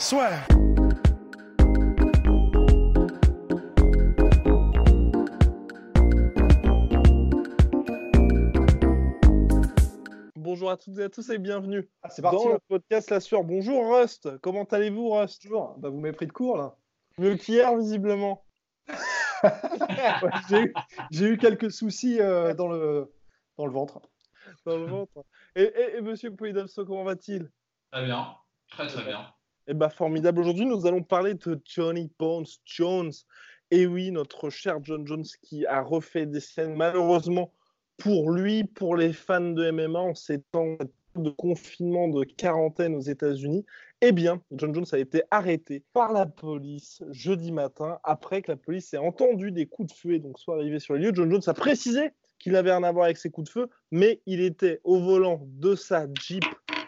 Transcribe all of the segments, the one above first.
Soit. Bonjour à toutes et à tous et bienvenue Ah, c'est parti. dans là. le podcast La Sueur. Bonjour Rust, comment allez-vous Rust? Toujours. Bah, vous m'avez pris de court là. Mieux qu'hier visiblement. Ouais, j'ai, eu, j'ai eu quelques soucis euh, dans, le, dans le ventre. dans le ventre. Et, et, et Monsieur Poidamso, comment va-t-il? Très bien, très très bien. Eh ben formidable. Aujourd'hui, nous allons parler de Johnny Bones Jones. Et oui, notre cher John Jones qui a refait des scènes, malheureusement, pour lui, pour les fans de MMA en ces temps de confinement, de quarantaine aux États-Unis. Eh bien, John Jones a été arrêté par la police jeudi matin après que la police ait entendu des coups de feu et donc soit arrivé sur les lieux. John Jones a précisé qu'il n'avait rien à voir avec ces coups de feu, mais il était au volant de sa Jeep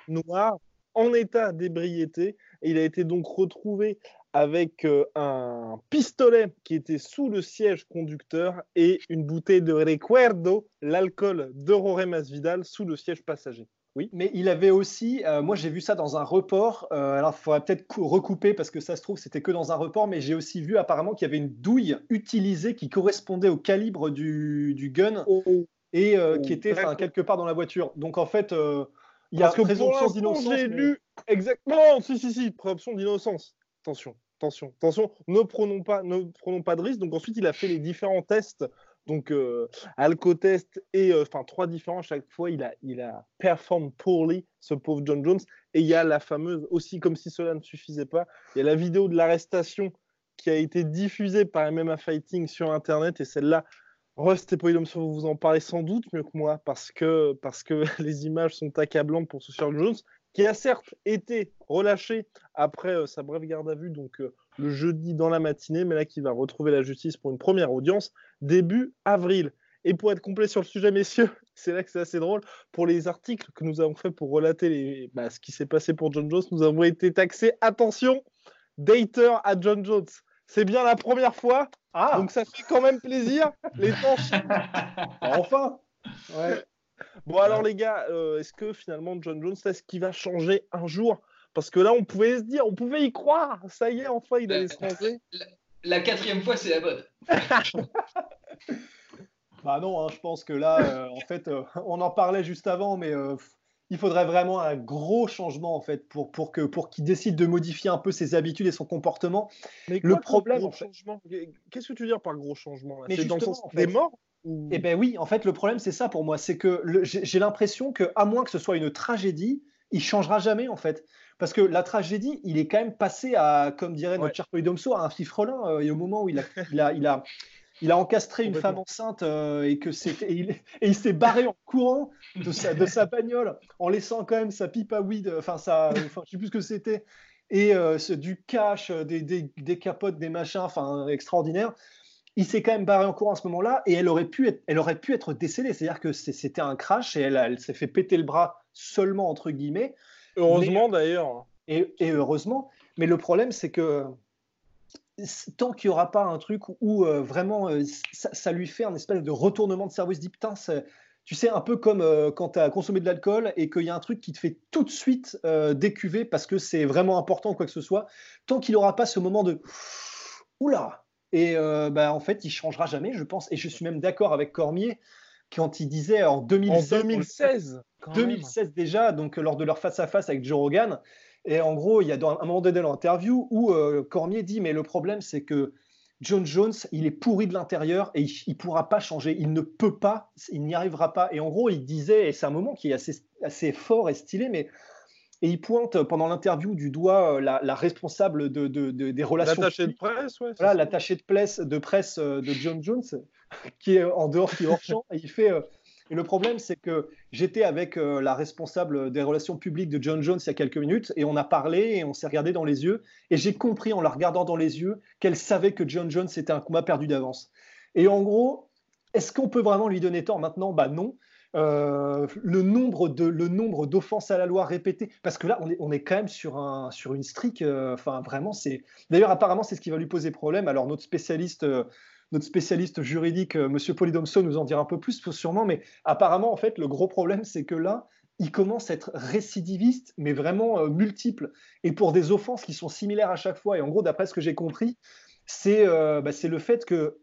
noire en état d'ébriété et il a été donc retrouvé avec euh, un pistolet qui était sous le siège conducteur et une bouteille de Recuerdo, l'alcool de Roré Masvidal, sous le siège passager. Oui, mais il avait aussi, euh, moi j'ai vu ça dans un report, euh, alors il faudrait peut-être cou- recouper parce que ça se trouve c'était que dans un report, mais j'ai aussi vu apparemment qu'il y avait une douille utilisée qui correspondait au calibre du, du gun et euh, Oh, qui était quelque part dans la voiture. Donc en fait, il y a que présomption d'innocence. j'ai mais- lu exactement, si, si, si, présomption d'innocence. Attention, attention, attention, ne prenons pas, ne prenons pas de risque. Donc ensuite, il a fait les différents tests, donc euh, alcotest et euh, enfin trois différents. À chaque fois, il a, il a performed poorly, ce pauvre John Jones. Et il y a la fameuse aussi, comme si cela ne suffisait pas, il y a la vidéo de l'arrestation qui a été diffusée par MMA Fighting sur Internet et celle-là. Rust et Polydomso, vous en parlez sans doute mieux que moi parce que, parce que les images sont accablantes pour ce Sir Jones, qui a certes été relâché après euh, sa brève garde à vue, donc euh, le jeudi dans la matinée, mais là qui va retrouver la justice pour une première audience début avril. Et pour être complet sur le sujet, messieurs, c'est là que c'est assez drôle. Pour les articles que nous avons faits pour relater les, bah, ce qui s'est passé pour John Jones, nous avons été taxés, attention, dater à John Jones. C'est bien la première fois, Ah, donc ça fait quand même plaisir. Les temps enfin ouais. Bon alors les gars, euh, est-ce que finalement John Jones, est-ce qu'il va changer un jour? Parce que là, on pouvait se dire, on pouvait y croire. Ça y est, enfin, il allait se ranger. La quatrième fois, c'est la bonne. Bah non, hein, je pense que là, euh, en fait, euh, on en parlait juste avant, mais euh, il faudrait vraiment un gros changement en fait pour, pour que pour qu'il décide de modifier un peu ses habitudes et son comportement. Mais Le problème, en fait- Qu'est-ce que tu veux dire par gros changement C'est dans le sens en fait- des morts ou... Eh ben oui, en fait, le problème c'est ça pour moi, c'est que j'ai l'impression que à moins que ce soit une tragédie, il changera jamais en fait. Parce que la tragédie, il est quand même passé à, comme dirait Ouais. notre cher Polydomso, à un fifrelin. euh, et au moment où il a, il a, il a, il a encastré une femme enceinte euh, et que c'était, et il, et il s'est barré en courant de sa, de sa bagnole en laissant quand même sa pipe à weed, enfin ça, enfin je sais plus ce que c'était, et euh, du cash, euh, des, des, des capotes, des machins, enfin extraordinaire. Il s'est quand même barré en courant à ce moment-là et elle aurait pu être, elle aurait pu être décédée. C'est-à-dire que c'était un crash et elle, elle s'est fait péter le bras seulement entre guillemets. Heureusement d'ailleurs. Et, et heureusement. Mais le problème, c'est que tant qu'il n'y aura pas un truc où, euh, vraiment euh, ça, ça lui fait un espèce de retournement de cerveau, il se dit putain, c'est- tu sais, un peu comme euh, quand tu as consommé de l'alcool et qu'il y a un truc qui te fait tout de suite euh, décuver parce que c'est vraiment important ou quoi que ce soit, tant qu'il n'aura pas ce moment de oula Et euh, bah, en fait, il changera jamais, je pense. Et je suis même d'accord avec Cormier quand il disait en En 2016, 2016 quand même. 2016 déjà, donc euh, lors de leur face-à-face avec Joe Rogan. Et en gros, il y a un moment donné dans l'interview où euh, Cormier dit Mais le problème, c'est que John Jones, il est pourri de l'intérieur et il ne pourra pas changer. Il ne peut pas, il n'y arrivera pas. Et en gros, il disait, et c'est un moment qui est assez, assez fort et stylé, mais. Et il pointe pendant l'interview du doigt euh, la, la responsable de, de- de- des relations. L'attaché de presse, ouais. Voilà, l'attaché de presse, de presse euh, de John Jones, qui est en dehors, qui est hors champ, et il fait, euh, Et le problème, c'est que j'étais avec euh, la responsable des relations publiques de John Jones il y a quelques minutes et on a parlé et on s'est regardé dans les yeux et j'ai compris en la regardant dans les yeux qu'elle savait que John Jones était un combat perdu d'avance. Et en gros, est-ce qu'on peut vraiment lui donner tort maintenant? Bah non. Euh, le nombre d'offenses à la loi répétées parce que là on est, on est quand même sur un sur une streak euh, c'est d'ailleurs apparemment c'est ce qui va lui poser problème alors notre spécialiste notre spécialiste juridique, M. Euh, Monsieur Polydomso, nous en dira un peu plus sûrement, mais apparemment, en fait, le gros problème, c'est que là, il commence à être récidiviste, mais vraiment euh, multiple, et pour des offenses qui sont similaires à chaque fois. Et en gros, d'après ce que j'ai compris, c'est euh, bah, le fait que...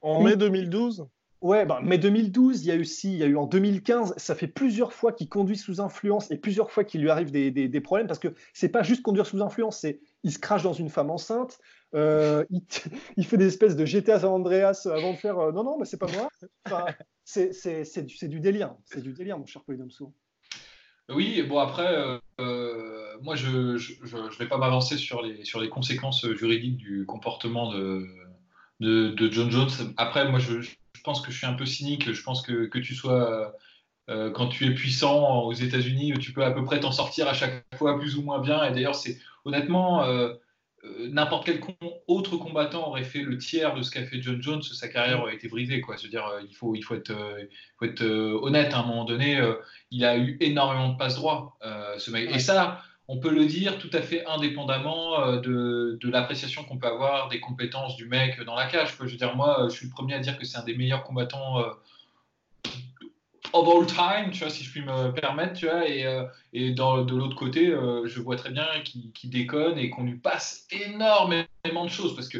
En mai 2012 Ouais, bah, mai 2012, il y a eu aussi, il y a eu en 2015, ça fait plusieurs fois qu'il conduit sous influence et plusieurs fois qu'il lui arrive des, des, problèmes parce que c'est pas juste conduire sous influence, c'est il se crache dans une femme enceinte, euh, il, fait des espèces de GTA San Andreas avant de faire euh, non, non, mais c'est pas moi. c'est du, du, délire, c'est du délire, mon cher Polydomso. Oui, bon après, euh, moi je ne vais pas m'avancer sur les, sur les conséquences juridiques du comportement de, de, de John Jones. Après, moi je, je, pense que je suis un peu cynique, je pense que, que tu sois quand tu es puissant aux États-Unis, tu peux à peu près t'en sortir à chaque fois plus ou moins bien. Et d'ailleurs, c'est honnêtement, euh, n'importe quel autre combattant aurait fait le tiers de ce qu'a fait John Jones, sa carrière aurait été brisée. Quoi. Je veux dire, euh, il faut, il faut être, euh, faut être honnête. À un moment donné, il a eu énormément de passe droit, ce mec. Et ça, on peut le dire tout à fait indépendamment de, de l'appréciation qu'on peut avoir des compétences du mec dans la cage. Je veux dire, moi, je suis le premier à dire que c'est un des meilleurs combattants of all time, tu vois, si je puis me permettre, tu vois, et, euh, et dans, de l'autre côté, euh, je vois très bien qu'il déconne et qu'on lui passe énormément de choses, parce que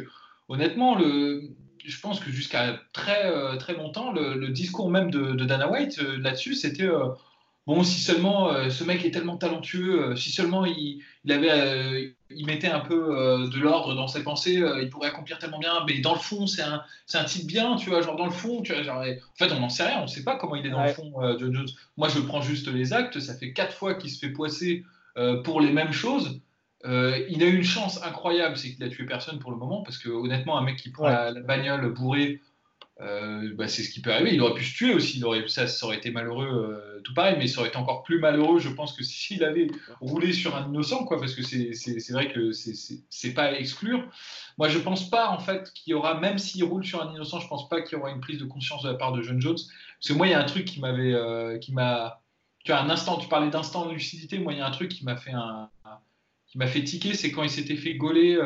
honnêtement, le, je pense que jusqu'à très, euh, très longtemps, le, discours même de, Dana White là-dessus, c'était bon, si seulement ce mec est tellement talentueux, si seulement il, avait, il mettait un peu de l'ordre dans ses pensées, il pourrait accomplir tellement bien. Mais dans le fond, c'est un, c'est un type bien, tu vois, genre dans le fond, tu vois, genre, en fait, on n'en sait rien, on ne sait pas comment il est dans le fond, John Jones. Moi, je prends juste les actes, ça fait quatre fois qu'il se fait poisser pour les mêmes choses. il a eu une chance incroyable, c'est qu'il a tué personne pour le moment, parce que honnêtement, un mec qui prend la, la, bagnole bourrée euh, bah, c'est ce qui peut arriver. Il aurait pu se tuer aussi. Ça, ça aurait été malheureux, euh, tout pareil, mais ça aurait été encore plus malheureux, je pense, que s'il avait roulé sur un innocent, quoi, parce que c'est vrai que c'est pas à exclure. Moi, je pense pas, en fait, qu'il y aura, même s'il roule sur un innocent, je pense pas qu'il y aura une prise de conscience de la part de John Jones. Parce que moi, il y a un truc qui m'avait, euh, tu as un instant, tu parlais d'instant de lucidité. Moi, il y a un truc qui m'a fait un, qui m'a fait tiquer, c'est quand il s'était fait gauler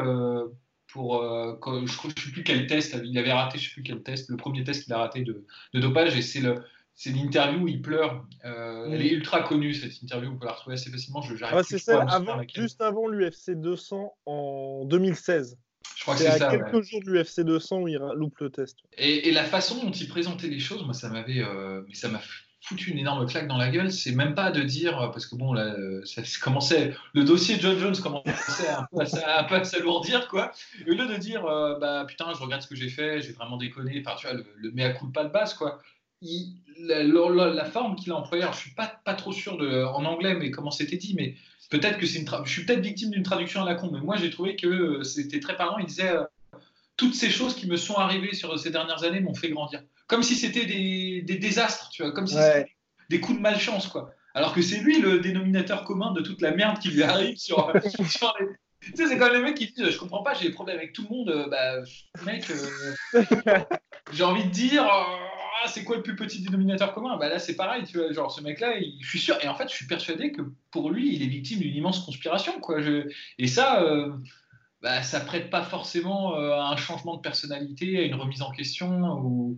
pour, euh, je ne sais plus quel test, il avait raté, je sais plus quel test, le premier test qu'il a raté de, dopage, et c'est le, c'est l'interview où il pleure. Euh, elle est ultra connue cette interview, on peut la retrouver assez facilement. Je, ah, c'est celle avant, juste avant l'UFC 200 en 2016. Je crois que c'est ça. quelques jours de l'UFC 200 où il loupe le test. Et, la façon dont il présentait les choses, moi, ça m'avait, euh, ça m'a foutu une énorme claque dans la gueule, c'est même pas de dire, parce que bon, là, ça commençait, le dossier John Jones commençait un peu à, s'alourdir, quoi. Au lieu de dire, euh, bah putain, je regarde ce que j'ai fait, j'ai vraiment déconné, enfin, tu vois, le, le mea culpa de base, quoi. Il, la, forme qu'il a employée, je suis pas, pas trop sûr de, en anglais, mais comment c'était dit, mais peut-être que c'est une, je suis peut-être victime d'une traduction à la con, mais moi j'ai trouvé que c'était très parlant. Il disait, euh, toutes ces choses qui me sont arrivées sur ces dernières années m'ont fait grandir. Comme si c'était des, désastres, tu vois, comme si c'était des coups de malchance, quoi. Alors que c'est lui le dénominateur commun de toute la merde qui lui arrive sur, les... Tu sais, c'est comme les mecs qui disent Je comprends pas, j'ai des problèmes avec tout le monde. Euh, bah, mec, euh, j'ai envie de dire ah, C'est quoi le plus petit dénominateur commun? Bah là, c'est pareil, tu vois. Genre, ce mec-là, je suis sûr. Et en fait, je suis persuadé que pour lui, il est victime d'une immense conspiration, quoi. Et ça. Euh, bah, ça prête pas forcément euh, à un changement de personnalité, à une remise en question ou,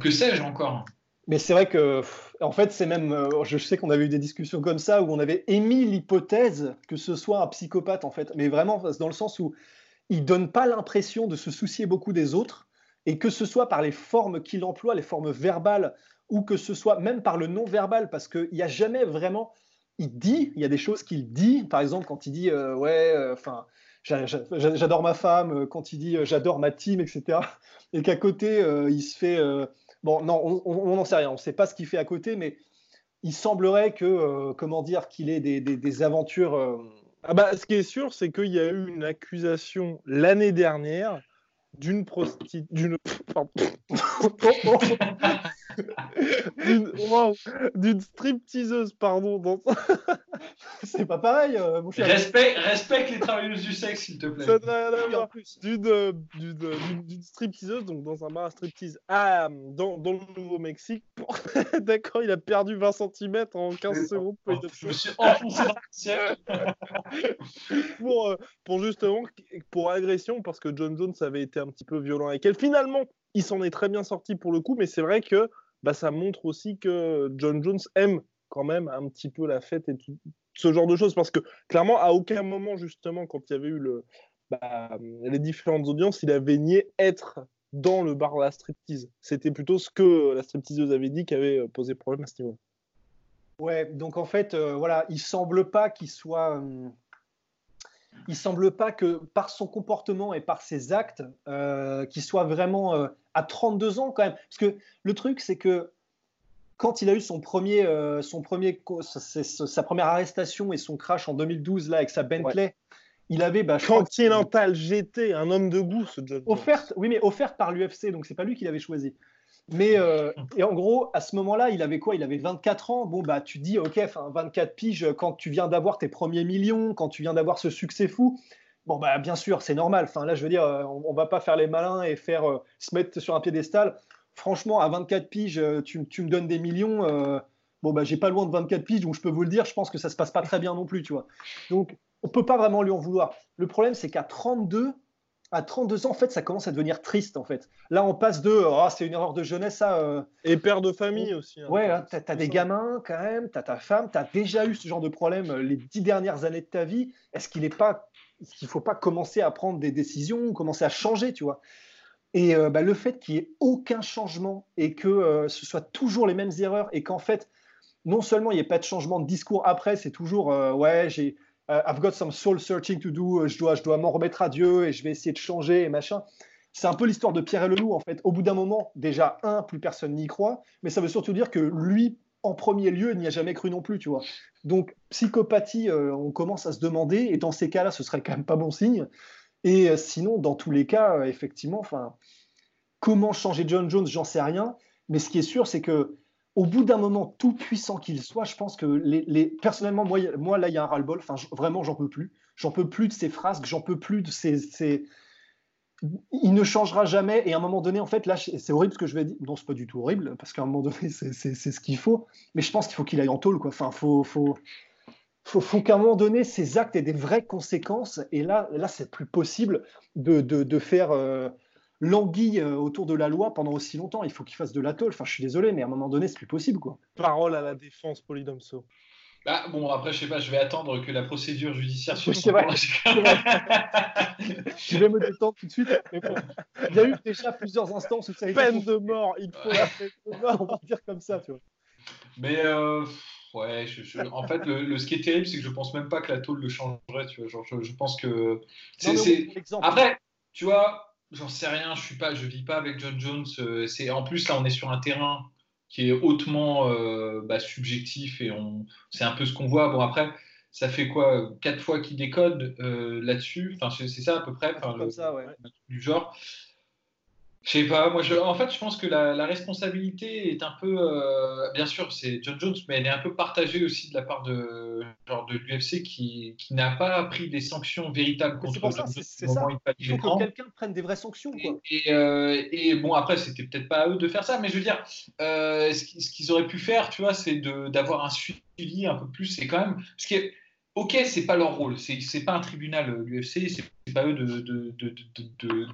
que sais-je encore? Mais c'est vrai que, en fait, c'est même. Euh, je sais qu'on avait eu des discussions comme ça où on avait émis l'hypothèse que ce soit un psychopathe, en fait. Mais vraiment, dans le sens où il donne pas l'impression de se soucier beaucoup des autres et que ce soit par les formes qu'il emploie, les formes verbales, ou que ce soit même par le non-verbal, parce qu'il n'y a jamais vraiment. Il dit, il y a des choses qu'il dit, par exemple, quand il dit, euh, ouais, enfin j'adore ma femme, euh, quand il dit euh, j'adore ma team, etc. Et qu'à côté, euh, il se fait. bon, non, on n'en sait rien, on ne sait pas ce qu'il fait à côté, mais il semblerait que, comment dire, qu'il ait des, des, aventures. Ah bah, ce qui est sûr, c'est qu'il y a eu une accusation l'année dernière d'une prostituée, d'une d'une stripteaseuse, pardon. Dans... c'est pas pareil, euh, mon cher. Respect, respecte les travailleuses du sexe, s'il te plaît. Ça n'a rien à voir. D'une, euh, d'une, d'une, stripteaseuse, donc dans un bar à striptease, à, dans, dans le Nouveau-Mexique. D'accord, il a perdu 20 cm en 15 secondes. Pour, Je me suis enfoncé dans le ciel. pour, euh, pour justement, pour agression, parce que John Jones avait été un petit peu violent avec elle. Finalement, il s'en est très bien sorti pour le coup, mais c'est vrai que bah, ça montre aussi que John Jones aime quand même un petit peu la fête et tout ce genre de choses. Parce que clairement, à aucun moment, justement, quand il y avait eu le, bah, les différentes audiences, il avait nié être dans le bar de la striptease. C'était plutôt ce que la stripteaseuse avait dit qui avait posé problème à ce niveau. Ouais, donc en fait, euh, voilà, il semble pas qu'il soit. Euh, il semble pas que par son comportement et par ses actes, euh, qu'il soit vraiment euh, à 32 ans quand même. Parce que le truc, c'est que quand il a eu son premier, euh, son premier, sa première arrestation et son crash en 2012 là avec sa Bentley, il avait bah, Continental GT, un homme de goût ce John. Offerte, oui mais offerte par l'UFC, donc c'est pas lui qui l'avait choisi. Mais euh, et en gros, à ce moment-là, il avait quoi? Il avait 24 ans. Bon, bah, tu dis, ok, 24 piges, quand tu viens d'avoir tes premiers millions, quand tu viens d'avoir ce succès fou, bon, bah, bien sûr, c'est normal. Enfin, là, je veux dire, euh, on, on va pas faire les malins et faire euh, se mettre sur un piédestal. Franchement, à 24 piges, tu, tu me donnes des millions. Euh, bon, bah, j'ai pas loin de 24 piges, donc je peux vous le dire, je pense que ça se passe pas très bien non plus, tu vois. Donc, on peut pas vraiment lui en vouloir. Le problème, c'est qu'à 32, à 32 ans, en fait, ça commence à devenir triste, en fait. Là, on passe de oh, c'est une erreur de jeunesse à. Euh... Et père de famille aussi. Hein, ouais, tu as, des gamins quand même, tu as ta femme, tu as déjà eu ce genre de problème euh, les dix dernières années de ta vie. Est-ce qu'il est pas. Qu'il faut pas commencer à prendre des décisions, commencer à changer, tu vois? Et euh, bah, le fait qu'il n'y ait aucun changement et que euh, ce soit toujours les mêmes erreurs et qu'en fait, non seulement il n'y ait pas de changement de discours après, c'est toujours ouais, j'ai Uh, I've got some soul searching to do, je dois, je dois m'en remettre à Dieu et je vais essayer de changer et machin. C'est un peu l'histoire de Pierre et le loup en fait. Au bout d'un moment, déjà, un, plus personne n'y croit, mais ça veut surtout dire que lui, en premier lieu, n'y a jamais cru non plus, tu vois. Donc, psychopathie, euh, on commence à se demander, et dans ces cas-là, ce serait quand même pas bon signe. Et euh, sinon, dans tous les cas, euh, effectivement, enfin, comment changer John Jones, j'en sais rien. Mais ce qui est sûr, c'est que au bout d'un moment, tout puissant qu'il soit, je pense que les, personnellement, moi, moi, là, il y a un ras-le-bol. Enfin, vraiment, j'en peux plus. J'en peux plus de ces frasques, j'en peux plus de ces, ces, Il ne changera jamais. Et à un moment donné, en fait, là, c'est horrible ce que je vais dire. Non, c'est pas du tout horrible, parce qu'à un moment donné, c'est ce qu'il faut. Mais je pense qu'il faut qu'il aille en tôle, quoi. Enfin, faut, faut, faut, qu'à un moment donné, ces actes aient des vraies conséquences. Et là, là, c'est plus possible de, de, de faire. Euh, l'anguille autour de la loi pendant aussi longtemps. Il faut qu'il fasse de la tôle. Enfin, je suis désolé, mais à un moment donné, c'est plus possible, quoi. Parole à la défense, Polydomso. Bah, bon, après, je sais pas, je vais attendre que la procédure judiciaire soit C'est vrai. je vais me détendre tout de suite. Mais bon, il y a eu déjà plusieurs instances où ça a été Peine de mort, il faut la peine de mort. on va dire comme ça, tu vois. Mais euh, ouais, je, je- en fait, le, le- ce qui est terrible, c'est que je pense même pas que la tôle le changerait. Tu vois, genre, je, je pense que c'est-. Après, tu vois, j'en sais rien, je suis pas, je vis pas avec John Jones. euh, c'est en plus là, on est sur un terrain qui est hautement euh, bah, subjectif et on, c'est un peu ce qu'on voit. Bon après, ça fait quoi, quatre fois qu'il décode euh, là-dessus? Enfin, c'est ça à peu près. Enfin, le- ça, ouais. du genre. Je sais pas, moi, je, en fait, je pense que la, la responsabilité est un peu, euh, bien sûr, c'est John Jones, mais elle est un peu partagée aussi de la part de, genre de l'UFC qui, qui n'a pas pris des sanctions véritables contre John Jones c'est ça. il faut que quelqu'un prenne des vraies sanctions, quoi. Et, euh, et bon, après, c'était peut-être pas à eux de faire ça, mais je veux dire, euh, ce qu'ils ce qu'ils auraient pu faire, tu vois, c'est de- d'avoir un suivi un peu plus. C'est quand même. Ce qui est, ok, c'est pas leur rôle, c'est pas un tribunal, euh, l'UFC, c'est pas eux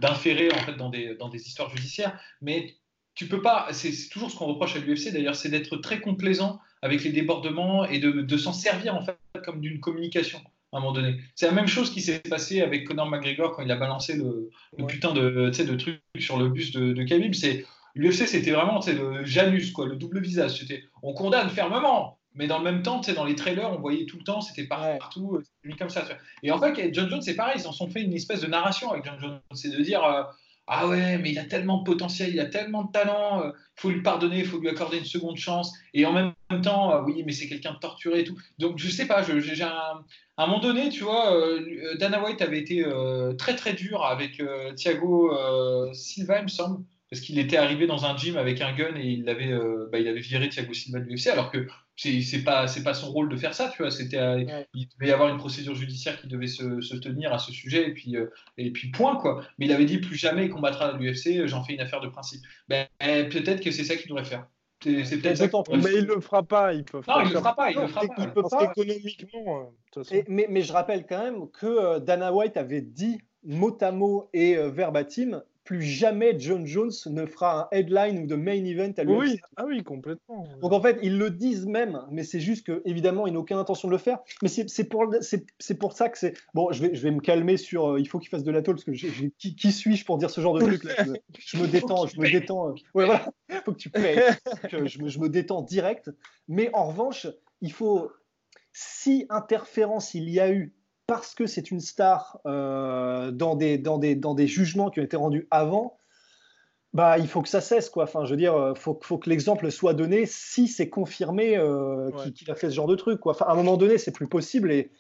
d'inférer de, de, en fait dans des, dans des histoires judiciaires, mais tu peux pas. C'est toujours ce qu'on reproche à l'UFC d'ailleurs, c'est d'être très complaisant avec les débordements et de, de s'en servir en fait comme d'une communication à un moment donné. C'est la même chose qui s'est passé avec Conor McGregor quand il a balancé le, le Ouais. putain de, de truc sur le bus de, de Khabib. C'est l'UFC, c'était vraiment le Janus, quoi, le double visage. C'était, on condamne fermement, mais dans le même temps, dans les trailers, on voyait tout le temps, c'était par- Ouais. partout, euh, c'était mis comme ça. Et en fait, John Jones, c'est pareil, ils en sont fait une espèce de narration avec John Jones, c'est de dire. euh, ah ouais, mais il a tellement de potentiel, il a tellement de talent, il euh, faut lui pardonner, il faut lui accorder une seconde chance. Et en même temps, euh, oui, mais c'est quelqu'un de torturé et tout. Donc je sais pas, j'ai un, à un moment donné, tu vois, Dana White avait été très très dur avec Thiago Silva, il me semble parce qu'il était arrivé dans un gym avec un gun et il avait, bah, il avait viré Thiago Silva de l'UFC, alors que c'est pas c'est pas son rôle de faire ça tu vois. C'était il devait y avoir une procédure judiciaire qui devait se, se tenir à ce sujet et puis euh, et puis point quoi. Mais il avait dit plus jamais il combattra à l'UFC j'en fais une affaire de principe. Ben, peut-être que c'est ça qu'il devrait faire. C'est peut-être ça mais il le fera pas il peut non il le fera pas il le fera pas, peut pas. économiquement euh, mais, mais je rappelle quand même que euh, Dana White avait dit mot à mot et verbatim plus jamais John Jones ne fera un headline ou de main event à l'UFC. Oui, ah oui, complètement. Donc en fait, ils le disent même, mais c'est juste que évidemment, ils n'ont aucune intention de le faire. Mais c'est pour, pour ça que c'est. Bon, je vais, je vais me calmer sur. Euh, il faut qu'il fasse de la tôle parce que qui, qui suis-je pour dire ce genre de truc là? Je, me détends, je me détends. Euh, ouais, voilà. faut que tu payes. je, me, je me détends direct. Mais en revanche, il faut. Si interférence il y a eu parce que c'est une star euh, dans, des, dans, des, dans des jugements qui ont été rendus avant, bah, il faut que ça cesse. Quoi. Enfin, je veux dire, il euh, faut, faut que l'exemple soit donné si c'est confirmé euh, qu'il a fait ce genre de truc. Quoi. Enfin, à un moment donné, c'est plus possible. Et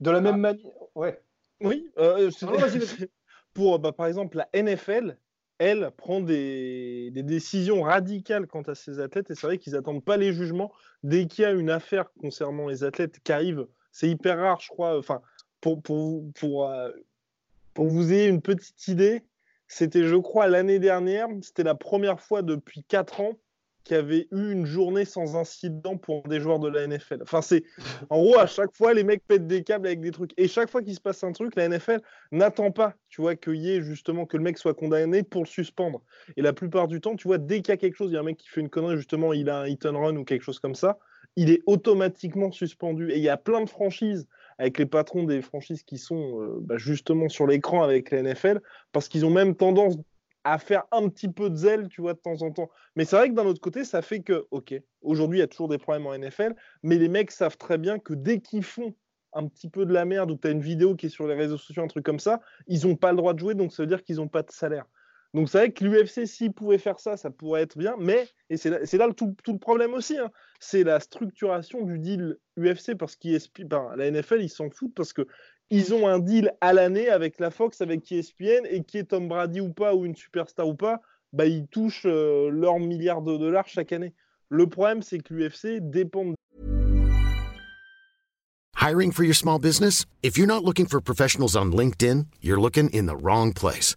de la même ah. manière. Ouais. Oui. Pour, bah, par exemple, la NFL, elle prend des, des, décisions radicales quant à ses athlètes. Et c'est vrai qu'ils n'attendent pas les jugements. Dès qu'il y a une affaire concernant les athlètes qui arrive, c'est hyper rare, je crois. Enfin, pour, pour, pour, euh, pour vous ayez une petite idée, c'était, je crois, l'année dernière, c'était la première fois depuis 4 ans qu'il y avait eu une journée sans incident pour des joueurs de la NFL. Enfin, c'est en gros à chaque fois les mecs pètent des câbles avec des trucs et chaque fois qu'il se passe un truc, la NFL n'attend pas, tu vois, qu'il y ait justement que le mec soit condamné pour le suspendre. Et la plupart du temps, tu vois, dès qu'il y a quelque chose, il y a un mec qui fait une connerie, justement, il a un hit and run ou quelque chose comme ça, il est automatiquement suspendu. Et il y a plein de franchises avec les patrons des franchises qui sont euh, bah, justement sur l'écran avec la NFL, parce qu'ils ont même tendance à faire un petit peu de zèle, tu vois, de temps en temps. Mais c'est vrai que d'un autre côté, ça fait que, ok, aujourd'hui, il y a toujours des problèmes en NFL, mais les mecs savent très bien que dès qu'ils font un petit peu de la merde ou tu as une vidéo qui est sur les réseaux sociaux, un truc comme ça, ils n'ont pas le droit de jouer, donc ça veut dire qu'ils n'ont pas de salaire. Donc c'est vrai que l'UFC, s'il pouvait faire ça, ça pourrait être bien, mais, et c'est là, tout, le problème aussi, hein, c'est la structuration du deal UFC, parce ben, la NFL, ils s'en foutent, parce que ils ont un deal à l'année avec la Fox, avec ESPN, et qui est Tom Brady ou pas, ou une superstar ou pas, bah, ils touchent euh, leur milliard de dollars chaque année. Le problème, c'est que l'UFC dépend Hiring for your small business? If you're not looking for professionals on LinkedIn, you're looking in the wrong place.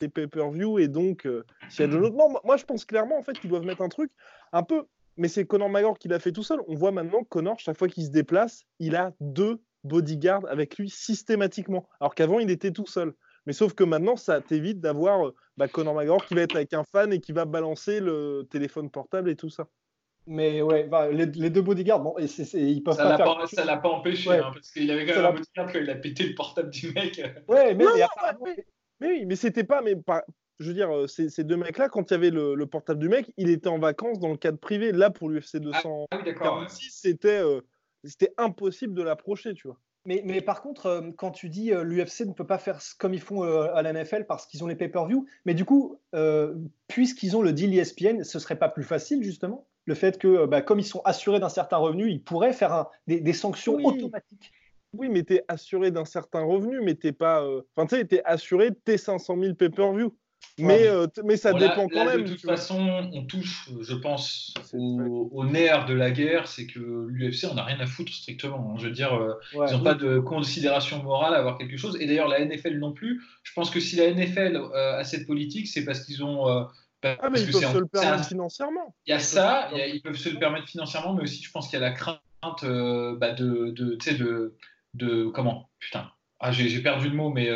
Les pay-per-view et donc, euh, s'il y a de l'autre... Non, moi je pense clairement en fait qu'ils doivent mettre un truc un peu mais c'est Conor McGregor qui l'a fait tout seul. On voit maintenant que Conor, chaque fois qu'il se déplace, il a deux bodyguards avec lui systématiquement. Alors qu'avant, il était tout seul. Mais sauf que maintenant, ça t'évite d'avoir euh, bah, Conor McGregor qui va être avec un fan et qui va balancer le téléphone portable et tout ça. Mais ouais, bah, les, deux bodyguards, bon, et ils peuvent ça pas faire. ça l'a pas empêché, hein, parce qu'il avait quand même un bodyguard quand il a pété le portable du mec. Ouais, mais, mais, oui, mais c'était pas, mais pas, je veux dire, euh, ces, deux mecs-là, quand il y avait le, portable du mec, il était en vacances dans le cadre privé. Là, pour l'UFC 246, ah, c'était euh, c'était impossible de l'approcher, tu vois. Mais, mais, par contre, euh, quand tu dis l'UFC ne peut pas faire comme ils font à la NFL parce qu'ils ont les pay-per-view, mais du coup, puisqu'ils ont le deal ESPN, ce serait pas plus facile justement? Le fait que, bah, comme ils sont assurés d'un certain revenu, ils pourraient faire des, sanctions automatiques. Oui, mais tu es assuré d'un certain revenu, mais t'es pas. Enfin, tu sais, tu es assuré de tes 500 000 pay-per-view. Mais, euh, mais ça dépend quand même. De toute façon, on touche, je pense, au, nerf de la guerre, c'est que l'UFC, on n'a rien à foutre strictement. Hein. Je veux dire, euh, ils n'ont pas de considération morale à avoir quelque chose. Et d'ailleurs, la NFL non plus. Je pense que si la NFL euh, a cette politique, c'est parce qu'ils ont. ah, mais ils peuvent se le permettre financièrement. Il y a ça, ils peuvent se le permettre financièrement, mais aussi, je pense qu'il y a la crainte bah, de, de, de, de, Comment? Putain. Ah, j'ai perdu le mot, mais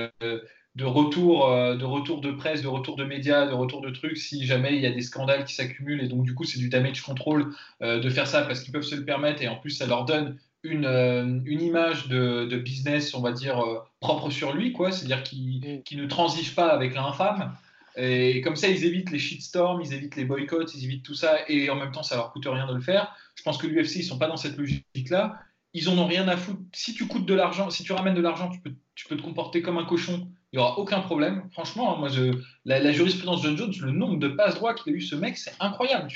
de retour, euh, de retour de presse, de retour de médias, de retour de trucs si jamais il y a des scandales qui s'accumulent et donc du coup c'est du damage control euh, de faire ça parce qu'ils peuvent se le permettre et en plus ça leur donne une, euh, une image de, de, business, on va dire, propre sur lui, quoi, c'est-à-dire qui mm. ne transige pas avec l'infâme. Et comme ça, ils évitent les shitstorms, ils évitent les boycotts, ils évitent tout ça, et en même temps, ça leur coûte rien de le faire. Je pense que l'UFC, ils sont pas dans cette logique-là. Ils en ont rien à foutre. Si tu coûtes de l'argent, si tu ramènes de l'argent, tu peux, tu peux te comporter comme un cochon il n'y aura aucun problème. Franchement, moi, je, la, jurisprudence de John Jones, le nombre de passes droits qu'il a eu ce mec, c'est incroyable.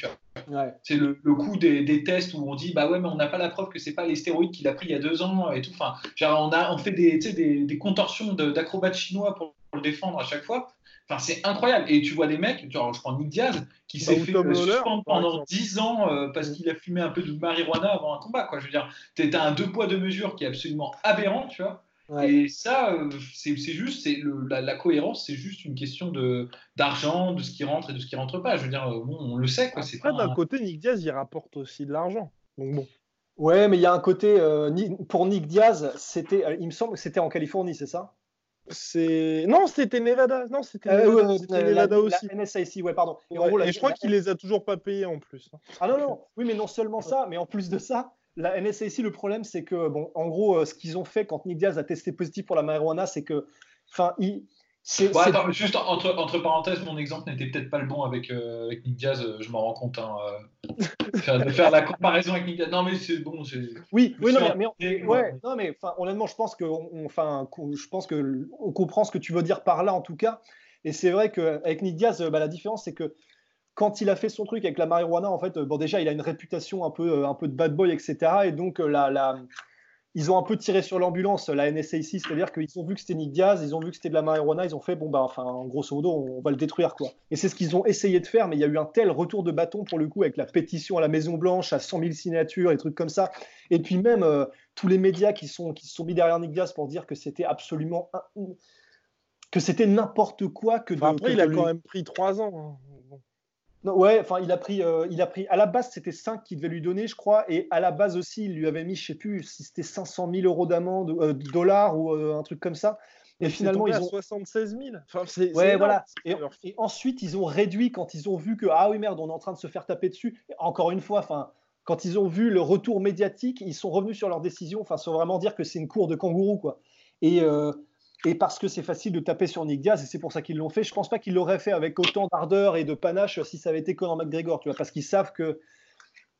C'est le, coup des, tests où on dit bah ouais, mais on n'a pas la preuve que c'est pas les stéroïdes qu'il a pris il y a deux ans et tout. Enfin, genre, on, a, on fait des, des, des contorsions d'acrobates chinois pour, le défendre à chaque fois. Enfin, c'est incroyable. Et tu vois des mecs, genre, je prends Nick Diaz, qui s'est fait suspendre pendant 10 ans euh, parce qu'il a fumé un peu de marijuana avant un combat. Quoi. Je veux dire, tu as un deux poids, deux mesures qui est absolument aberrant, tu vois. Et ça, euh, c'est juste, c'est la, la, cohérence, c'est juste une question de d'argent, de ce qui rentre et de ce qui rentre pas. Je veux dire, euh, bon, on le sait. Quoi, Après, d'un côté, Nick Diaz, il rapporte aussi de l'argent. Donc bon. Ouais, mais il y a un côté euh, pour Nick Diaz, c'était, il me semble que c'était en Californie, c'est ça? C'est non, c'était Nevada. Non, c'était Nevada, aussi. La NSIC, ouais, pardon. Et, je crois qu'il les a toujours pas payés en plus. Hein. Ah non, non. Oui, mais non seulement ça, mais en plus de ça, la NSA le problème, c'est que, bon, en gros, euh, ce qu'ils ont fait quand Nick Diaz a testé positif pour la marijuana, c'est que. Enfin, il. juste entre, entre, parenthèses, mon exemple n'était peut-être pas le bon avec, euh, avec Nick Diaz, euh, je m'en rends compte. Hein, faire, de faire la comparaison avec Nick Diaz. Non, mais c'est bon. Oui, oui non, mais, ouais, non, mais honnêtement, je pense que, enfin, je pense que on comprend ce que tu veux dire par là, en tout cas. Et c'est vrai qu'avec Nick Diaz, bah, la différence, c'est que quand il a fait son truc avec la marijuana, en fait, bon, déjà, il a une réputation un peu, un peu de bad boy, etc. Et donc, euh, la, ils ont un peu tiré sur l'ambulance, la NSA ici, c'est-à-dire qu'ils ont vu que c'était Nick Diaz, ils ont vu que c'était de la marijuana, ils ont fait, bon, bah, enfin, grosso modo, on va le détruire, quoi. Et c'est ce qu'ils ont essayé de faire, mais il y a eu un tel retour de bâton, pour le coup, avec la pétition à la Maison-Blanche, à 100 000 signatures, et trucs comme ça. Et puis même, euh, tous les médias qui, sont, qui se sont mis derrière Nick Diaz pour dire que c'était absolument. que c'était n'importe quoi que de, Après, il a quand même pris trois ans. Hein ouais, enfin, il a pris, euh, il a pris. À la base, c'était 5 qu'il devait lui donner, je crois, et à la base aussi, il lui avait mis, je sais plus, si c'était 500 000 euros d'amende, euh, dollars ou euh, un truc comme ça. Et finalement, ils ont 76 000. Enfin, c'est, ouais, voilà. Et, ensuite, ils ont réduit quand ils ont vu que ah oui merde, on est en train de se faire taper dessus. Encore une fois, enfin, quand ils ont vu le retour médiatique, ils sont revenus sur leur décision. Enfin, sans vraiment dire que c'est une cour de kangourou, quoi. Et et parce que c'est facile de taper sur Nick Diaz, et c'est pour ça qu'ils l'ont fait. Je pense pas qu'ils l'auraient fait avec autant d'ardeur et de panache si ça avait été Conor McGregor, tu vois, parce qu'ils savent que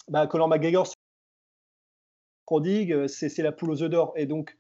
bah, Conor McGregor, prodigue, c'est la poule aux œufs d'or, et donc.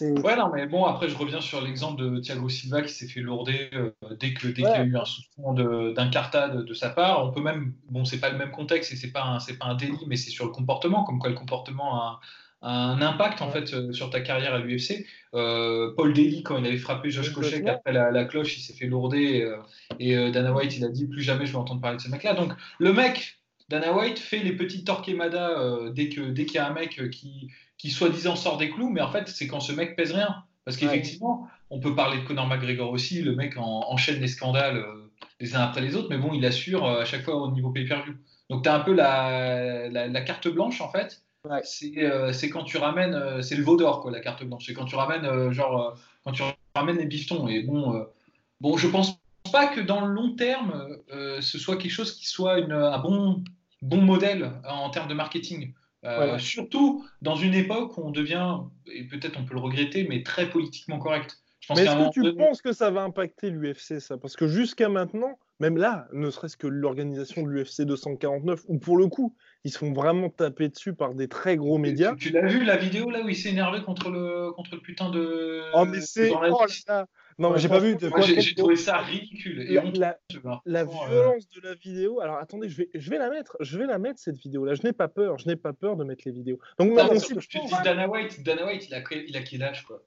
Ouais, non, mais bon, après, je reviens sur l'exemple de Thiago Silva qui s'est fait lourder euh, dès qu'il y a eu un soupçon d'un cartade de sa part. On peut même, bon, c'est pas le même contexte et c'est pas, pas un délit, mais c'est sur le comportement, comme quoi le comportement a, un impact en fait euh, sur ta carrière à l'UFC. Euh, Paul Daly, quand il avait frappé Josh Koscheck après la, cloche, il s'est fait lourder euh, et Dana White, il a dit plus jamais je vais entendre parler de ce mec-là. Donc le mec, Dana White, fait les petits torquemada dès que dès qu'il y a un mec qui qui soi-disant sort des clous, mais en fait c'est quand ce mec pèse rien. Parce qu'effectivement, on peut parler de Conor McGregor aussi, le mec enchaîne les scandales les uns après les autres, mais bon, il assure à chaque fois au niveau pay-per-view. Donc tu as un peu la, la, carte blanche en fait. Euh, c'est quand tu ramènes, euh, c'est le veau d'or, quoi, la carte blanche. C'est quand tu ramènes, euh, genre, quand tu ramènes les bifetons. Et bon, bon, je pense pas que dans le long terme, ce soit quelque chose qui soit une, un bon, bon modèle en termes de marketing. Surtout dans une époque où on devient, et peut-être on peut le regretter, mais très politiquement correct. mais est-ce que tu penses que ça va impacter l'UFC, ça? Parce que jusqu'à maintenant, même là, ne serait-ce que l'organisation de l'UFC 249, où pour le coup, ils se font vraiment taper dessus par des très gros médias. Tu, l'as vu la vidéo là où il s'est énervé contre le, contre le putain de. Oh, mais c'est. Oh non, j'ai pas vu. De j'ai trouvé ça ridicule. Et la, la, euh, violence de la vidéo. Alors attendez, je vais, je vais la mettre. Je vais la mettre cette vidéo là. Je n'ai pas peur. Je n'ai pas peur de mettre les vidéos. Donc non, maintenant, si tu dis Dana White, Dana White, il a, il a quel âge quoi?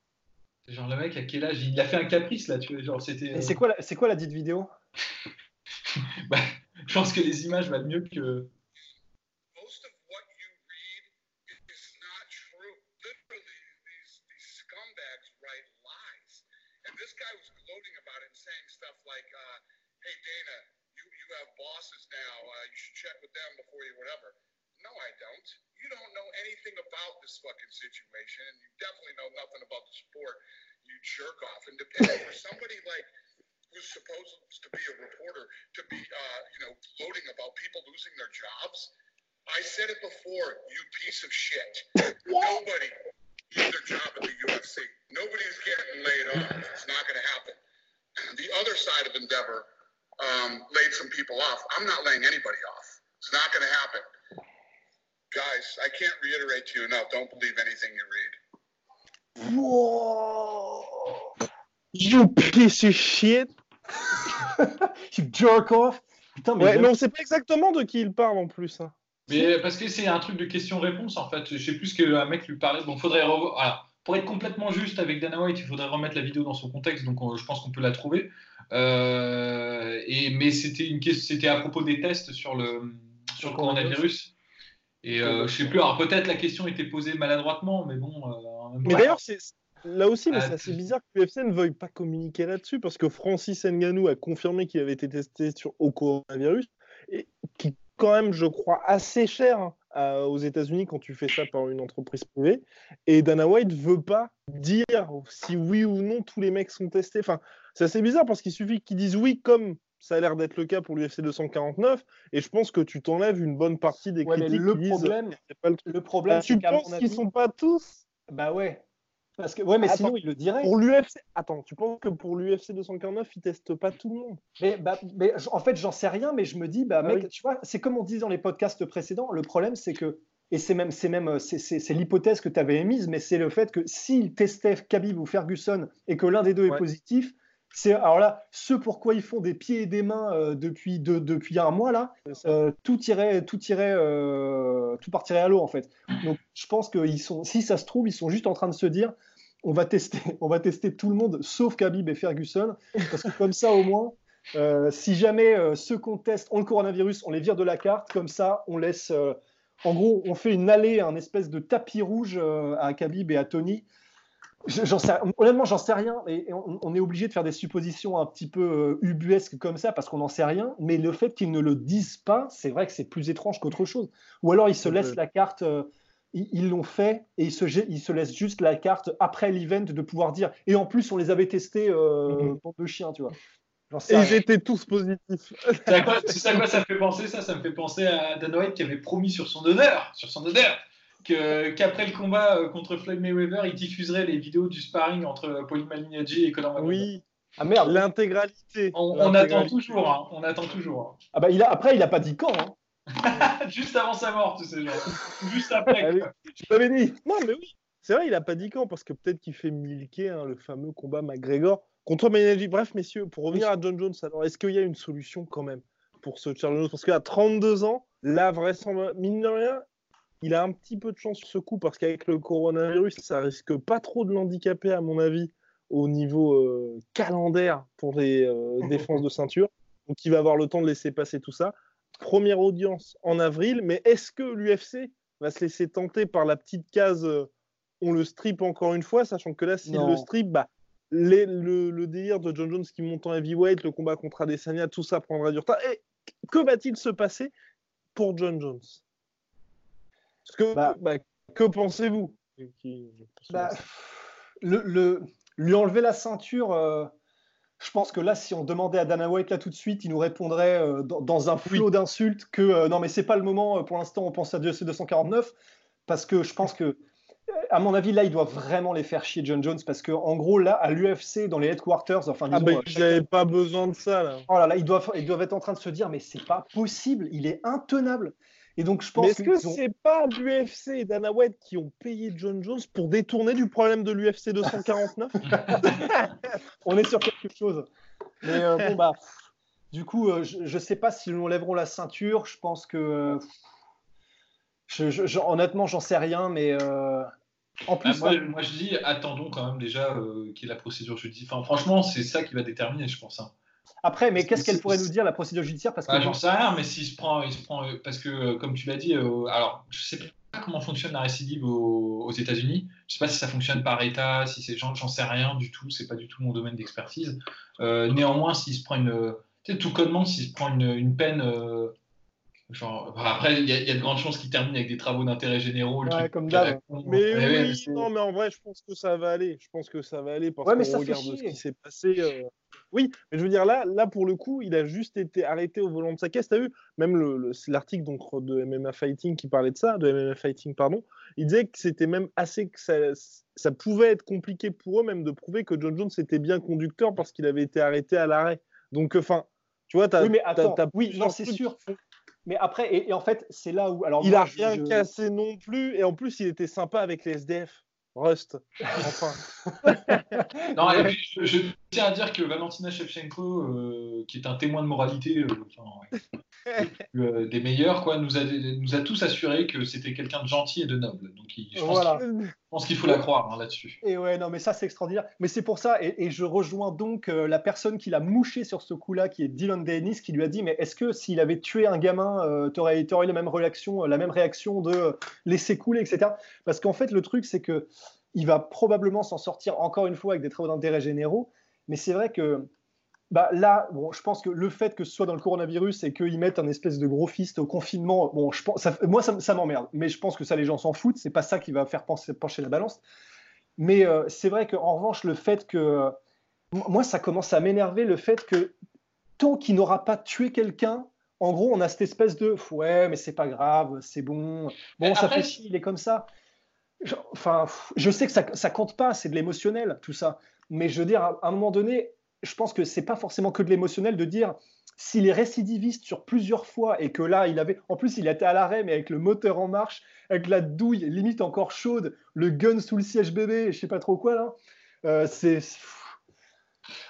Genre le mec à quel âge? Il a fait un caprice là. Tu vois, genre c'était. c'est quoi, c'est quoi la dite vidéo? bah, Je pense que les images valent mieux que. like, uh, hey, Dana, you, you have bosses now. Uh, you should check with them before you whatever. No, I don't. You don't know anything about this fucking situation, and you definitely know nothing about the sport. you jerk off. And to pay for somebody like who's supposed to be a reporter to be, uh, you know, gloating about people losing their jobs. I said it before, you piece of shit. Nobody lose their job at the UFC. Nobody's getting laid off. It's not going to happen. The other side of Endeavor um, laid some people off. I'm not laying anybody off. It's not going to happen. Guys, I can't reiterate to you enough. Don't believe anything you read. Whoa. You piece of shit. you jerk off. Putain, mais Ouais, mais on sait pas exactement de qui il parle en plus. hein. Mais parce que c'est un truc de question-réponse en fait. Je sais plus ce qu'un mec lui parlait. Bon, faudrait revoir. voilà. Pour être complètement juste avec Dana White, il faudrait remettre la vidéo dans son contexte. Donc on- je pense qu'on peut la trouver. Euh, et mais c'était une question, c'était à propos des tests sur le sur le coronavirus. Et euh, je sais plus. Alors peut-être la question était posée maladroitement, mais bon. euh, Mais d'ailleurs, c'est là aussi, mais Ah, c'est assez tu- bizarre que l'UFC ne veuille pas communiquer là-dessus parce que Francis Ngannou a confirmé qu'il avait été testé sur, au coronavirus et qui, quand même, je crois, assez cher hein, aux États-Unis quand tu fais ça par une entreprise privée. Et Dana White veut pas dire si oui ou non tous les mecs sont testés. Enfin, c'est assez bizarre parce qu'il suffit qu'ils disent oui, comme ça a l'air d'être le cas pour l'UFC 249. Et je pense que tu t'enlèves une bonne partie des Ouais, mais critiques le qui disent problème, c'est pas le problème, tu qu'à mon penses qu'ils sont pas tous? Bah ouais, parce que ouais, mais Attends. sinon il le dirait. Pour l'UFC, attends, tu penses que pour l'UFC 249, ils testent pas tout le monde? Mais, bah, mais en fait, j'en sais rien, mais je me dis, bah, Ah mec, oui. tu vois, c'est comme on disait dans les podcasts précédents. Le problème, c'est que, et c'est même, c'est même, c'est- l'hypothèse que tu avais émise, mais c'est le fait que s'ils testaient Khabib ou Ferguson et que l'un des deux Ouais. est positif, c'est alors là, ce pourquoi ils font des pieds et des mains euh, depuis de- depuis un mois là, euh, tout irait, tout irait, euh, tout partirait à l'eau en fait. Donc, je pense qu'ils sont, si ça se trouve, ils sont juste en train de se dire. On va, tester, on va tester tout le monde sauf Khabib et Ferguson parce que comme ça au moins si jamais ceux qu'on teste ont le coronavirus, on les vire de la carte, comme ça, on laisse. en gros, on fait une allée, un espèce de tapis rouge à Khabib et à Tony. Je- J'en sais, honnêtement, j'en sais rien. Et, on, on est obligé de faire des suppositions un petit peu euh, ubuesques comme ça parce qu'on n'en sait rien. Mais le fait qu'ils ne le disent pas, c'est vrai que c'est plus étrange qu'autre chose. Ou alors ils se laissent la carte. euh, ils l'ont fait et ils se, gê- ils se laissent juste la carte après l'event de pouvoir dire. Et en plus, on les avait testés euh, Mhm. bande de chiens, tu vois. Et étaient tous positifs. Sais à quoi, ça me fait penser ça? Ça me fait penser à Dana White qui avait promis sur son honneur, sur son honneur, qu'après le combat euh, contre Floyd Mayweather, il diffuserait les vidéos du sparring entre Pauline Malignaggi et Conor McGregor. Oui, Ah merde. l'intégralité. On, on attend toujours, hein, on attend toujours. Ah bah il a, après, il a pas dit quand. hein. hein. Juste avant sa mort, tu sais, genre. Juste après. Allez. quoi. Je t'avais dit. Non, mais oui. C'est vrai, il a pas dit quand, parce que peut-être qu'il fait milquer hein, le fameux combat McGregor contre Menelli. Bref, messieurs, pour revenir à John Jones, alors est-ce qu'il y a une solution quand même pour ce Charles Jones? Parce qu'à 32 ans, là, vraisemblablement, mine de rien, il a un petit peu de chance sur ce coup, parce qu'avec le coronavirus, ça risque pas trop de l'handicaper, à mon avis, au niveau euh, calendaire pour les euh, défenses de ceinture. Donc, il va avoir le temps de laisser passer tout ça. Première audience en avril, mais est-ce que l'UFC va se laisser tenter par la petite case euh, on le strip encore une fois, sachant que là, s'il le strip, bah, les- le, le délire de John Jones qui monte en heavyweight, le combat contre Adesanya, tout ça prendra du retard. Et que va-t-il se passer pour John Jones? Parce que, Bah. bah, que pensez-vous? Bah, le, le- lui enlever la ceinture, euh, je pense que là, si on demandait à Dana White là tout de suite, il nous répondrait euh, dans, dans un flot d'insultes que euh, non, mais c'est pas le moment. Pour l'instant, on pense à UFC 249 parce que je pense que, à mon avis, là, il doit vraiment les faire chier John Jones parce que en gros, là, à l'UFC, dans les headquarters, enfin, Ah disons, bah, euh, ils n'avaient pas besoin de ça, là. oh là là, ils doivent, ils doivent être en train de se dire, mais c'est pas possible, il est intenable. Et donc, je pense Mais est-ce que ont- c'est pas l'UFC et Dana White qui ont payé John Jones pour détourner du problème de l'UFC 249 on est sur quelque chose. Mais euh, bon, bah, du coup, euh, je ne sais pas s'ils nous enlèveront la ceinture. Je pense que. euh, je, je- je- honnêtement, j'en sais rien, mais euh, en Bah, plus. moi, hein, moi, je dis, attendons quand même déjà euh, qu'il y ait la procédure judiciaire. Enfin, franchement, c'est ça qui va déterminer, je pense. hein. Après, mais qu'est-ce qu'elle pourrait nous dire, la procédure judiciaire? Parce que Bah, J'en sais rien, mais s'il se prend, il se prend euh, parce que, euh, comme tu l'as dit, euh, alors je sais pas comment fonctionne la récidive aux, aux États-Unis. Je sais pas si ça fonctionne par État, si c'est, j'en, j'en sais rien du tout. C'est pas du tout mon domaine d'expertise. Euh, néanmoins, s'il se prend une, tu sais, tout connement, s'il se prend une, une peine, euh, Genre, bah, après, il y, a- il y a de grandes chances qu'il termine avec des travaux d'intérêt généraux. le Ouais, truc comme d'hab. Mais ouais, oui, non, mais en vrai, je pense que ça va aller. Je pense que ça va aller parce Ouais, qu'on regarde ce qui s'est passé. euh, Oui, mais je veux dire, là, là, pour le coup, il a juste été arrêté au volant de sa caisse. T'as vu? Même le- le- l'article donc, de MMA Fighting qui parlait de ça, de MMA Fighting, pardon. Il disait que c'était même assez. que ça, ça pouvait être compliqué pour eux, même de prouver que John Jones était bien conducteur parce qu'il avait été arrêté à l'arrêt. Donc, enfin, tu vois, t'as. Oui, mais attends, t'as oui, non, c'est sûr. Mais après, et, et en fait, c'est là où. Alors, Il moi, a rien je- cassé non plus, et en plus, il était sympa avec les SDF. Rust. Enfin. Non, et puis, je, je tiens à dire que Valentina Shevchenko, euh, qui est un témoin de moralité, euh, enfin, ouais, euh, des meilleurs, quoi, nous a, nous a tous assuré que c'était quelqu'un de gentil et de noble. Donc, il- je pense Voilà. Je pense qu'il faut la croire hein, là-dessus. Et ouais, non, mais ça, c'est extraordinaire. Mais c'est pour ça, et, et je rejoins donc euh, la personne qui l'a mouché sur ce coup-là, qui est Dylan Dennis, qui lui a dit Mais est-ce que s'il avait tué un gamin, euh, tu aurais, la même réaction, la même réaction de euh, laisser couler, etc. Parce qu'en fait, le truc, c'est que il va probablement s'en sortir encore une fois avec des travaux d'intérêt généraux. Mais c'est vrai que bah là, bon, je pense que le fait que ce soit dans le coronavirus et qu'ils mettent un espèce de gros fist au confinement, bon, je pense, ça- moi, ça, ça m'emmerde. Mais je pense que ça, les gens s'en foutent. C'est pas ça qui va faire pencher la balance. Mais euh, c'est vrai qu'en revanche, le fait que. Moi, ça commence à m'énerver le fait que tant qu'il n'aura pas tué quelqu'un, en gros, on a cette espèce de ouais, mais c'est pas grave, c'est bon. Bon, ça après, fait chier, il est comme ça. Je- Enfin, je sais que ça, ça compte pas, c'est de l'émotionnel, tout ça. Mais je veux dire, à un moment donné, je pense que c'est pas forcément que de l'émotionnel de dire s'il est récidiviste sur plusieurs fois et que là, il avait. En plus, il était à l'arrêt, mais avec le moteur en marche, avec la douille limite encore chaude, le gun sous le siège bébé, je sais pas trop quoi là. Euh, c'est.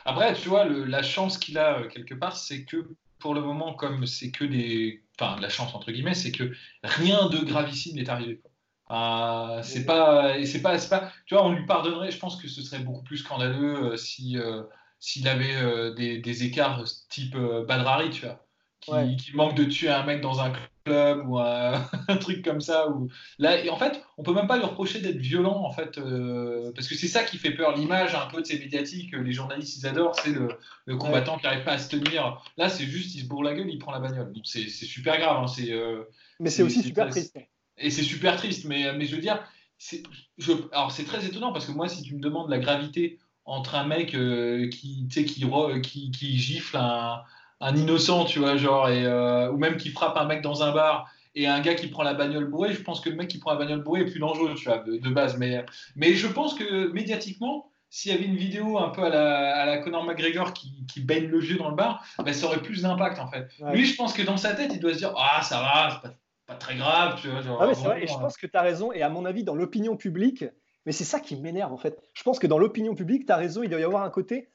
Après, tu vois, le- la chance qu'il a euh, quelque part, c'est que pour le moment, comme c'est que des. Enfin, la chance entre guillemets, c'est que rien de gravissime n'est arrivé. Euh, c'est pas, c'est pas, c'est pas, tu vois, on lui pardonnerait. Je pense que ce serait beaucoup plus scandaleux euh, si s'il avait euh, des, des écarts type euh, Badrari, tu vois, qui, Ouais. qui manque de tuer un mec dans un club ou un, un truc comme ça. Ou là, et en fait, on peut même pas lui reprocher d'être violent, en fait, euh, parce que c'est ça qui fait peur. L'image un peu de ces médiatiques, les journalistes ils adorent, c'est le, le combattant qui n'arrive pas à se tenir. Là, c'est juste, il se bourre la gueule, il prend la bagnole. Donc c'est c'est super grave. hein, c'est Mais c'est aussi super triste. et c'est super triste, mais, mais je veux dire, c'est, je, alors c'est très étonnant parce que moi, si tu me demandes la gravité entre un mec euh, qui, sais, qui, qui, qui gifle un, un innocent, tu vois, genre, et, euh, ou même qui frappe un mec dans un bar et un gars qui prend la bagnole bourrée, je pense que le mec qui prend la bagnole bourrée est plus dangereux, tu vois, de, de base. Mais, mais je pense que médiatiquement, s'il y avait une vidéo un peu à la, à la Conor McGregor qui, qui baigne le vieux dans le bar, ben, ça aurait plus d'impact en fait. Ouais. Lui, je pense que dans sa tête, il doit se dire Ah, ça va, c'est pas, pas très grave, tu vois. Genre, Ah mais c'est vrai, et je euh, pense que tu as raison, et à mon avis, dans l'opinion publique, mais c'est ça qui m'énerve en fait. Je pense que dans l'opinion publique, tu as raison, il doit y avoir un côté.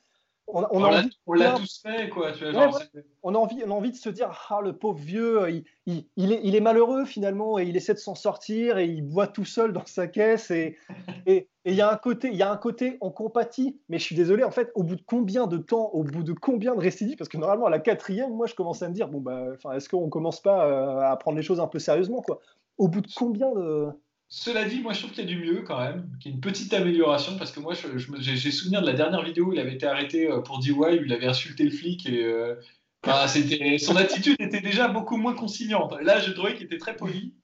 On, on on a l'a- on tous fait, quoi. Tu vois, Ouais, genre, ouais. c'est- on a envie, on a envie de se dire Ah, le pauvre vieux, il, il, il est, il est malheureux finalement, et il essaie de s'en sortir, et il boit tout seul dans sa caisse, et il y a un côté, il y a un côté, on compatit, mais je suis désolé, en fait, au bout de combien de temps, au bout de combien de récidives, parce que normalement, à la quatrième, moi, je commence à me dire Bon, bah, est-ce qu'on commence pas euh, à prendre les choses un peu sérieusement, quoi Au bout de combien de. Cela dit, moi je trouve qu'il y a du mieux quand même, qu'il y a une petite amélioration parce que moi je- je j'ai j'ai souvenir de la dernière vidéo où il avait été arrêté euh, pour DUI, où il avait insulté le flic et euh, son attitude était déjà beaucoup moins conciliante. Là je trouvais qu'il était très poli.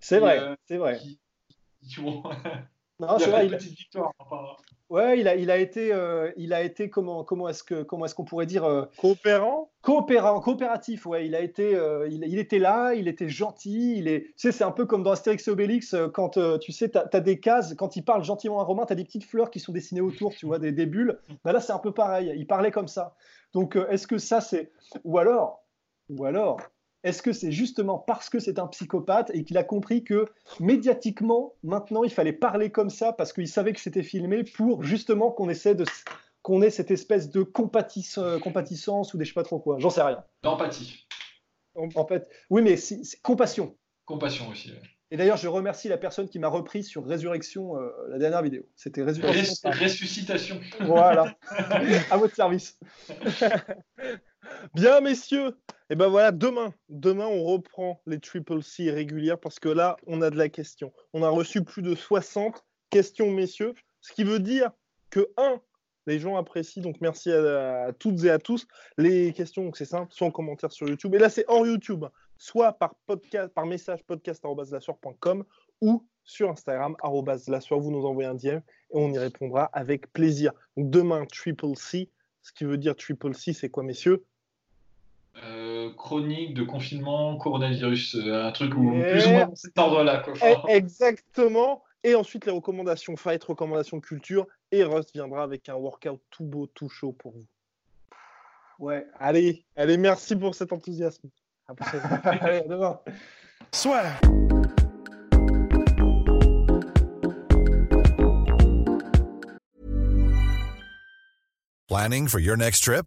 C'est vrai, euh, c'est vrai. qui- qui- bon, Non, c'est vrai, une petite victoire. enfin, Ouais, il a, il a été, euh, il a été comment, comment est-ce que, comment est-ce qu'on pourrait dire euh, Coopérant? coopérant, coopératif. Ouais, il a été, euh, il, il était là, il était gentil. Il est, tu sais, c'est un peu comme dans Astérix et Obélix quand tu sais, t'as as des cases. Quand il parle gentiment à Romain, t'as des petites fleurs qui sont dessinées autour, tu vois, des, des bulles. Bah là, c'est un peu pareil. Il parlait comme ça. Donc, est-ce que ça, c'est, ou alors, ou alors, est-ce que c'est justement parce que c'est un psychopathe et qu'il a compris que médiatiquement, maintenant, il fallait parler comme ça parce qu'il savait que c'était filmé pour justement qu'on essaie de qu'on ait cette espèce de compatisse- euh, compatissance ou des je sais pas trop quoi. J'en sais rien. D'empathie, En fait, oui, mais c'est compassion. compassion aussi. ouais. Et d'ailleurs, je remercie la personne qui m'a repris sur Résurrection, euh, la dernière vidéo. C'était Résurrection. Res- ressuscitation. Voilà. à votre service. Bien, messieurs. Et ben voilà, demain, demain, on reprend les Triple C régulières parce que là, on a de la question. On a reçu plus de 60 questions, messieurs. Ce qui veut dire que, un, les gens apprécient, donc merci à, toutes et à tous. Les questions, c'est simple, soit en commentaire sur YouTube. Et là, c'est hors YouTube. soit par, podcast, par message podcast.com ou sur Instagram, @lassoir. Vous nous envoyez un DM et on y répondra avec plaisir. Donc demain, Triple C. Ce qui veut dire Triple C, c'est quoi, messieurs? Euh, chronique de confinement, coronavirus, euh, un truc où plus ou moins cet ordre-là. Eh, exactement. Et ensuite les recommandations fight, recommandations culture. Et Rust viendra avec un workout tout beau, tout chaud pour vous. Ouais. Allez, allez, merci pour cet enthousiasme. allez, à demain. Soit. Planning for your next trip?